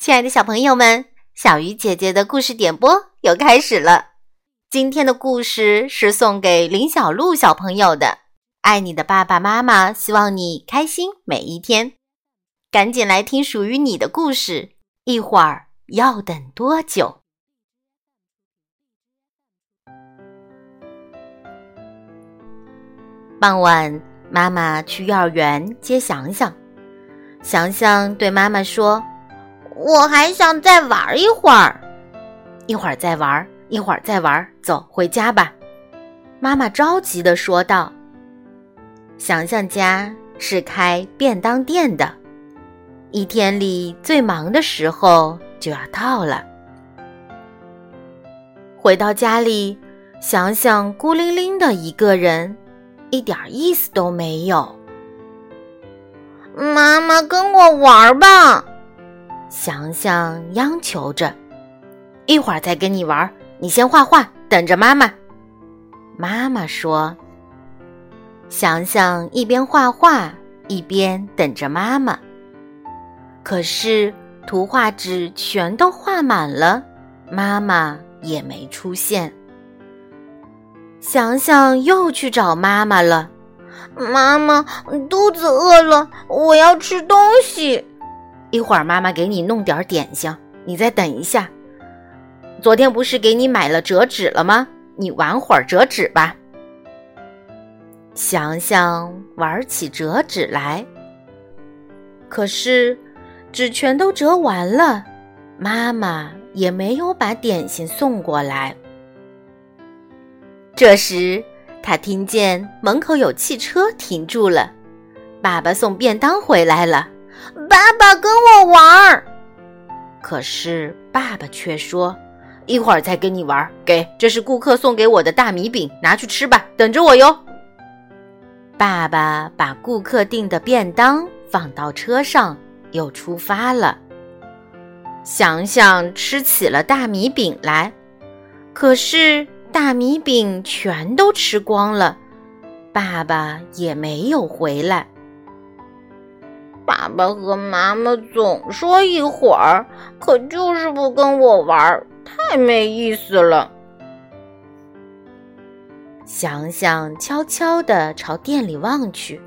亲爱的小朋友们，小鱼姐姐的故事点播又开始了。今天的故事是送给林小璐小朋友的。爱你的爸爸妈妈，希望你开心每一天。赶紧来听属于你的故事。一会儿要等多久？傍晚，妈妈去幼儿园接翔翔。翔翔对妈妈说。我还想再玩一会儿，一会儿再玩，一会儿再玩，走回家吧。妈妈着急的说道。想想家是开便当店的，一天里最忙的时候就要到了。回到家里，想想孤零零的一个人，一点意思都没有。妈妈跟我玩吧。想想央求着：“一会儿再跟你玩，你先画画，等着妈妈。”妈妈说：“想想一边画画一边等着妈妈。”可是图画纸全都画满了，妈妈也没出现。想想又去找妈妈了：“妈妈，肚子饿了，我要吃东西。”一会儿妈妈给你弄点点心，你再等一下。昨天不是给你买了折纸了吗？你玩会儿折纸吧。想想玩起折纸来，可是纸全都折完了，妈妈也没有把点心送过来。这时，他听见门口有汽车停住了，爸爸送便当回来了。爸爸跟我玩儿，可是爸爸却说：“一会儿再跟你玩。”给，这是顾客送给我的大米饼，拿去吃吧，等着我哟。爸爸把顾客订的便当放到车上，又出发了。想想吃起了大米饼来，可是大米饼全都吃光了，爸爸也没有回来。爸爸和妈妈总说一会儿，可就是不跟我玩，太没意思了。想想悄悄地朝店里望去，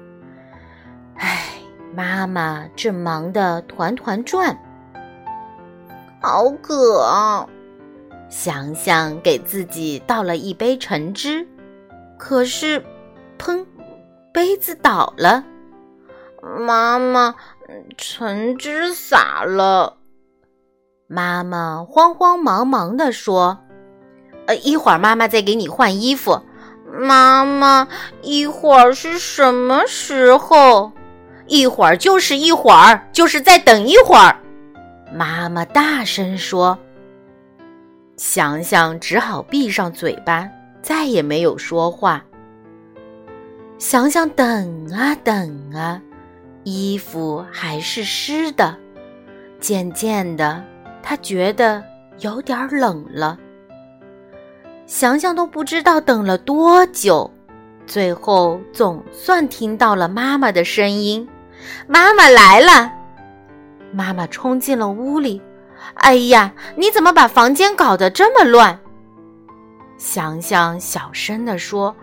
唉，妈妈正忙得团团转，好渴啊。想想给自己倒了一杯橙汁，可是，砰，杯子倒了。妈妈，橙汁洒了。妈妈慌慌忙忙地说：“呃，一会儿妈妈再给你换衣服。”妈妈，一会儿是什么时候？一会儿就是一会儿，就是再等一会儿。妈妈大声说。想想只好闭上嘴巴，再也没有说话。想想等啊等啊。衣服还是湿的，渐渐的，他觉得有点冷了。想想都不知道等了多久，最后总算听到了妈妈的声音：“妈妈来了！”妈妈冲进了屋里。“哎呀，你怎么把房间搞得这么乱？”想想小声地说：“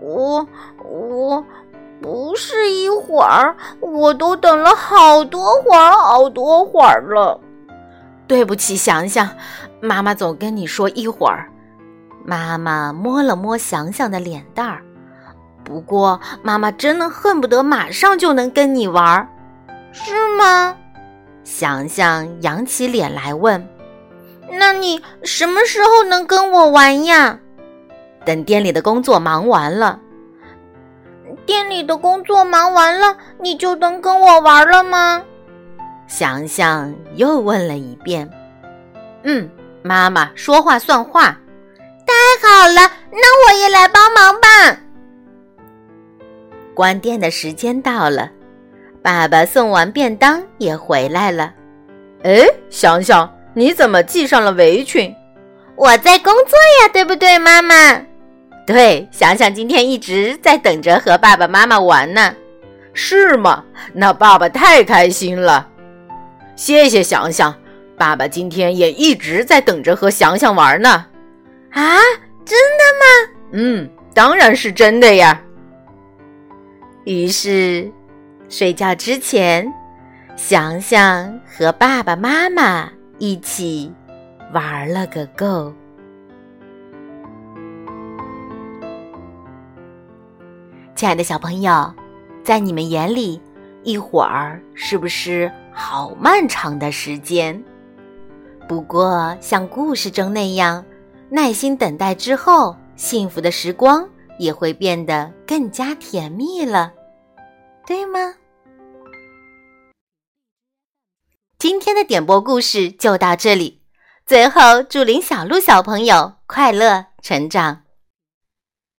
我，我。”不是一会儿，我都等了好多会儿，好多会儿了。对不起，想想，妈妈总跟你说一会儿。妈妈摸了摸想想的脸蛋儿，不过妈妈真的恨不得马上就能跟你玩，是吗？想想扬起脸来问：“那你什么时候能跟我玩呀？”等店里的工作忙完了。店里的工作忙完了，你就能跟我玩了吗？想想又问了一遍。嗯，妈妈说话算话。太好了，那我也来帮忙吧。关店的时间到了，爸爸送完便当也回来了。哎，想想你怎么系上了围裙？我在工作呀，对不对，妈妈？对，想想今天一直在等着和爸爸妈妈玩呢，是吗？那爸爸太开心了。谢谢想想，爸爸今天也一直在等着和翔翔玩呢。啊，真的吗？嗯，当然是真的呀。于是，睡觉之前，想想和爸爸妈妈一起玩了个够。亲爱的小朋友，在你们眼里，一会儿是不是好漫长的时间？不过，像故事中那样，耐心等待之后，幸福的时光也会变得更加甜蜜了，对吗？今天的点播故事就到这里。最后，祝林小鹿小朋友快乐成长。